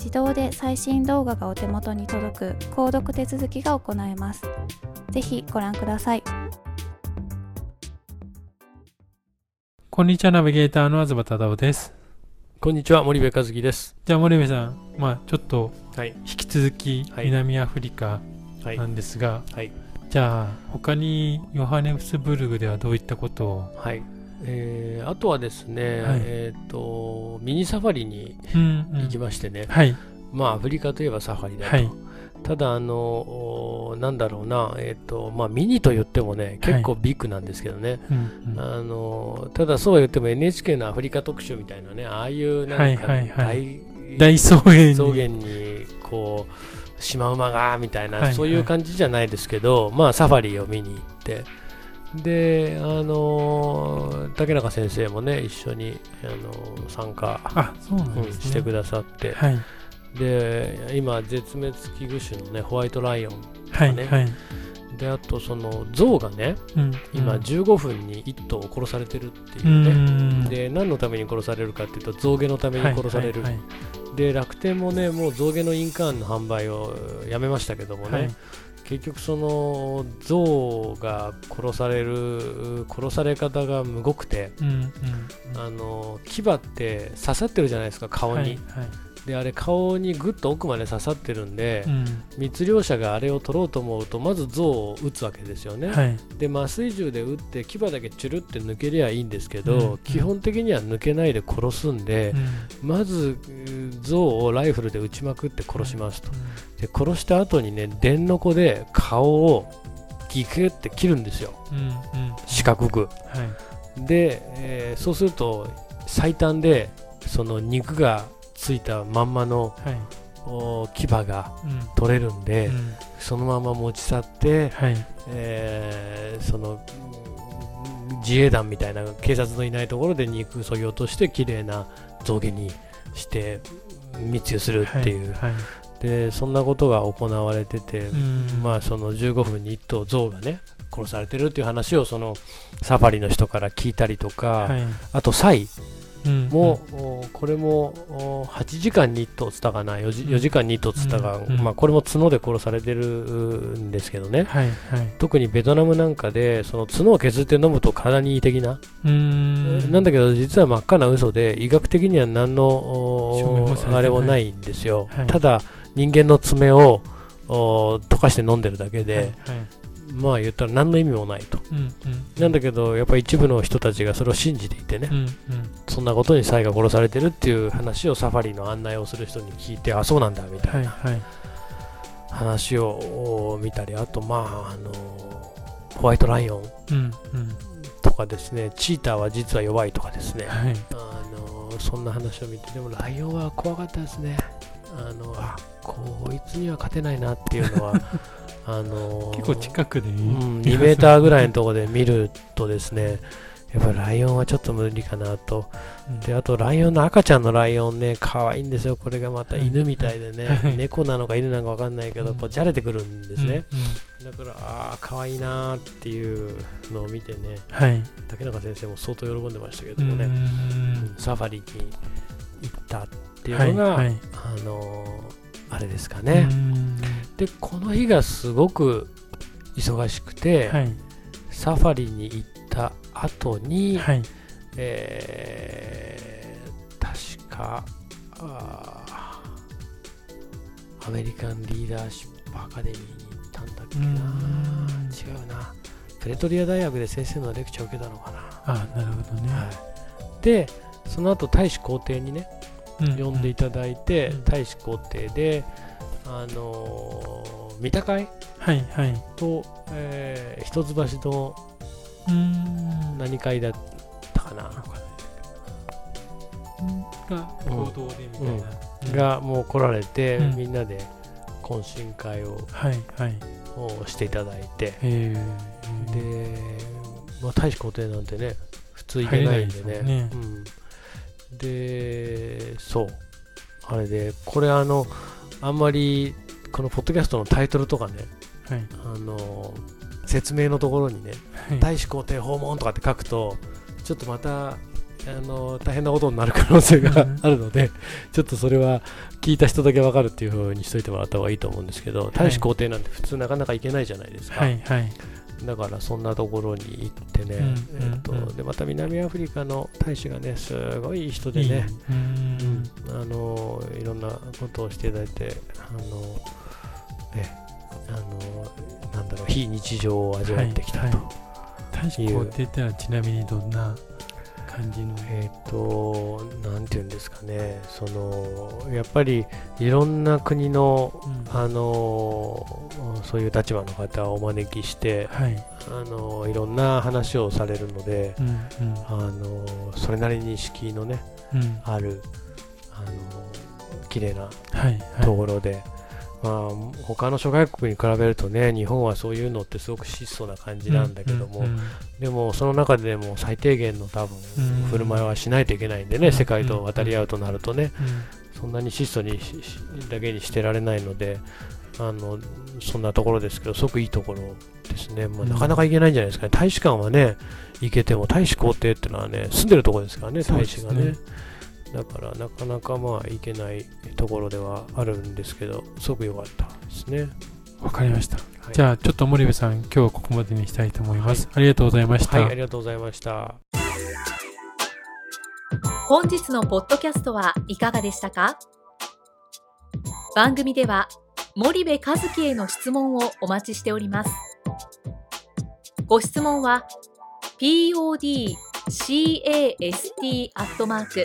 自動で最新動画がお手元に届く購読手続きが行えます。ぜひご覧ください。こんにちは、ナビゲーターの東忠夫です。こんにちは、森部和樹です。じゃあ森部さん、まあちょっと、引き続き南アフリカなんですが、はいはい、じゃあ他にヨハネスブルグではどういったことを、はいえー、あとはですね、はい、えーと、ミニサファリに行きましてね、うんうんはい、まあアフリカといえばサファリだと、はい、ただあのなんだろうな、えーとまあ、ミニと言ってもね結構ビッグなんですけどね、うんうん、あのただそうは言っても NHK のアフリカ特集みたいなねああいうなんか大,、大草原草原にこうシマウマがみたいな、そういう感じじゃないですけど、まあサファリを見に行ってで、あのー、竹中先生もね、一緒に、あのー、参加あそうなんです、ね。うん、してくださって、はい、で、今、絶滅危惧種のね、ホワイトライオンとかね、はいはい、で、あと、その、象がね、うん、今、15分に1頭殺されてるっていうね、で、何のために殺されるかっていうと、象牙のために殺される。はいはいはい、で、楽天もね、もう象牙の印鑑の販売をやめましたけどもね、結局その象が殺される殺され方がむごくて、うんうん。うん、あの牙って刺さってるじゃないですか顔に、はいはい、であれ顔にぐっと奥まで刺さってるんで、うん、密猟者があれを取ろうと思うとまず象を撃つわけですよね、はい、で麻酔銃で撃って牙だけチュルって抜けりゃいいんですけど、うん、基本的には抜けないで殺すんで、うん、まず象をライフルで撃ちまくって殺しますと、で殺した後にね電の子で顔をギクって切るんですよ、四角く、はい、で、えー、そうすると最短でその肉がついたまんまの、はい、牙が取れるんで、うん、そのまま持ち去って、はい、えー、その自衛団みたいな警察のいないところで肉そぎ落として綺麗な象牙にして密輸するっていう、はい。はい、でそんなことが行われてて、まあその15分に1頭象がね殺されてるっていう話をそのサファリの人から聞いたりとか、はい、あとサイもう、これも8時間に1頭つったかな 4, 時4時間に1頭つったか、まあ、これも角で殺されてるんですけどね、はいはい、特にベトナムなんかでその角を削って飲むと体にいい的な。なんだけど実は真っ赤な嘘で医学的には何のあれもないんですよ、はい、ただ人間の爪を溶かして飲んでるだけで、はいはい。まあ言ったら何の意味もないと、うんうん、なんだけどやっぱり一部の人たちがそれを信じていてね、うんうん、そんなことにサイが殺されてるっていう話をサファリの案内をする人に聞いてあそうなんだみたいな、話を見たりあとまああのホワイトライオンとかですね、チーターは実は弱いとかですね、はい、あのそんな話を見てでもライオンは怖かったですね。あのあこいつには勝てないなっていうのは あの結構近くで、うん、2メーターぐらいのところで見るとですねやっぱりライオンはちょっと無理かなと。で、あとライオンの赤ちゃんのライオンね、可愛いんですよ。これがまた犬みたいでね、猫なのか犬なのか分かんないけど、こうじゃれてくるんですね。だから、ああ、可愛いなっていうのを見てね、はい、竹中先生も相当喜んでましたけどもね、サファリに行ったっていうのが、はいはい、あのー、あれですかね。で、この日がすごく忙しくて、サファリに行った後に、はい、えー、確かアメリカンリーダーシップアカデミーに行ったんだっけな。違うな。プレトリア大学で先生のレクチャーを受けたのかな。あなるほどね、はい、でその後大使皇帝にね、うん呼んでいただいて、うん、大使皇帝であのー、三鷹会、はいはい、と、えー、一橋の何回だったかな。がでみたいな、うん、がもう来られて、うん、みんなで懇親会を,、はいはい、をしていただいて、で、まあ、大使皇帝なんてね普通行けないんでね、ね、うん、でそう。あれでこれあのあんまりこのポッドキャストのタイトルとかね、はい、あの説明のところにね、はい、大使皇帝訪問とかって書くと、ちょっとまたあの大変なことになる可能性があるので、ちょっとそれは聞いた人だけ分かるっていうふうにしといてもらった方がいいと思うんですけど、大使皇帝なんて普通なかなか行けないじゃないですか。はいはい、だからそんなところに行ってね、うん、えっと、でまた南アフリカの大使がね、すごいいい人でね、うん、あのいろんなことをしていただいて、あのね、あのなんだろう非日常を味わってきたと。いう、はいはい、大使ってのはちなみにどんな感じの？えっ、ー、となんていうんですかね。そのやっぱりいろんな国の、うん、あのそういう立場の方をお招きして、はい、あのいろんな話をされるので、うんうん、あのそれなりに敷居のね、うん、あるあの綺麗なところで、はいはいまあ、他の諸外国に比べるとね、日本はそういうのってすごく質素な感じなんだけども、うんうんうん、でもその中でも最低限の多分、振る舞いはしないといけないんでね、うん、世界と渡り合うとなるとね、うん、そんなに質素にだけにしてられないので、あのそんなところですけど、すごくいいところですね、まあ、なかなか行けないんじゃないですかね、大使館はね、行けても、大使公邸っていうのはね、住んでるところですからね、大使がね。だからなかなかまあ行けないところではあるんですけど、すごく良かったですね。わかりました。はい、じゃあちょっと森部さん、今日はここまでにしたいと思います。はい、ありがとうございました。はい、ありがとうございました。本日のポッドキャストはいかがでしたか？番組では森部和樹への質問をお待ちしております。ご質問は podcast アットマーク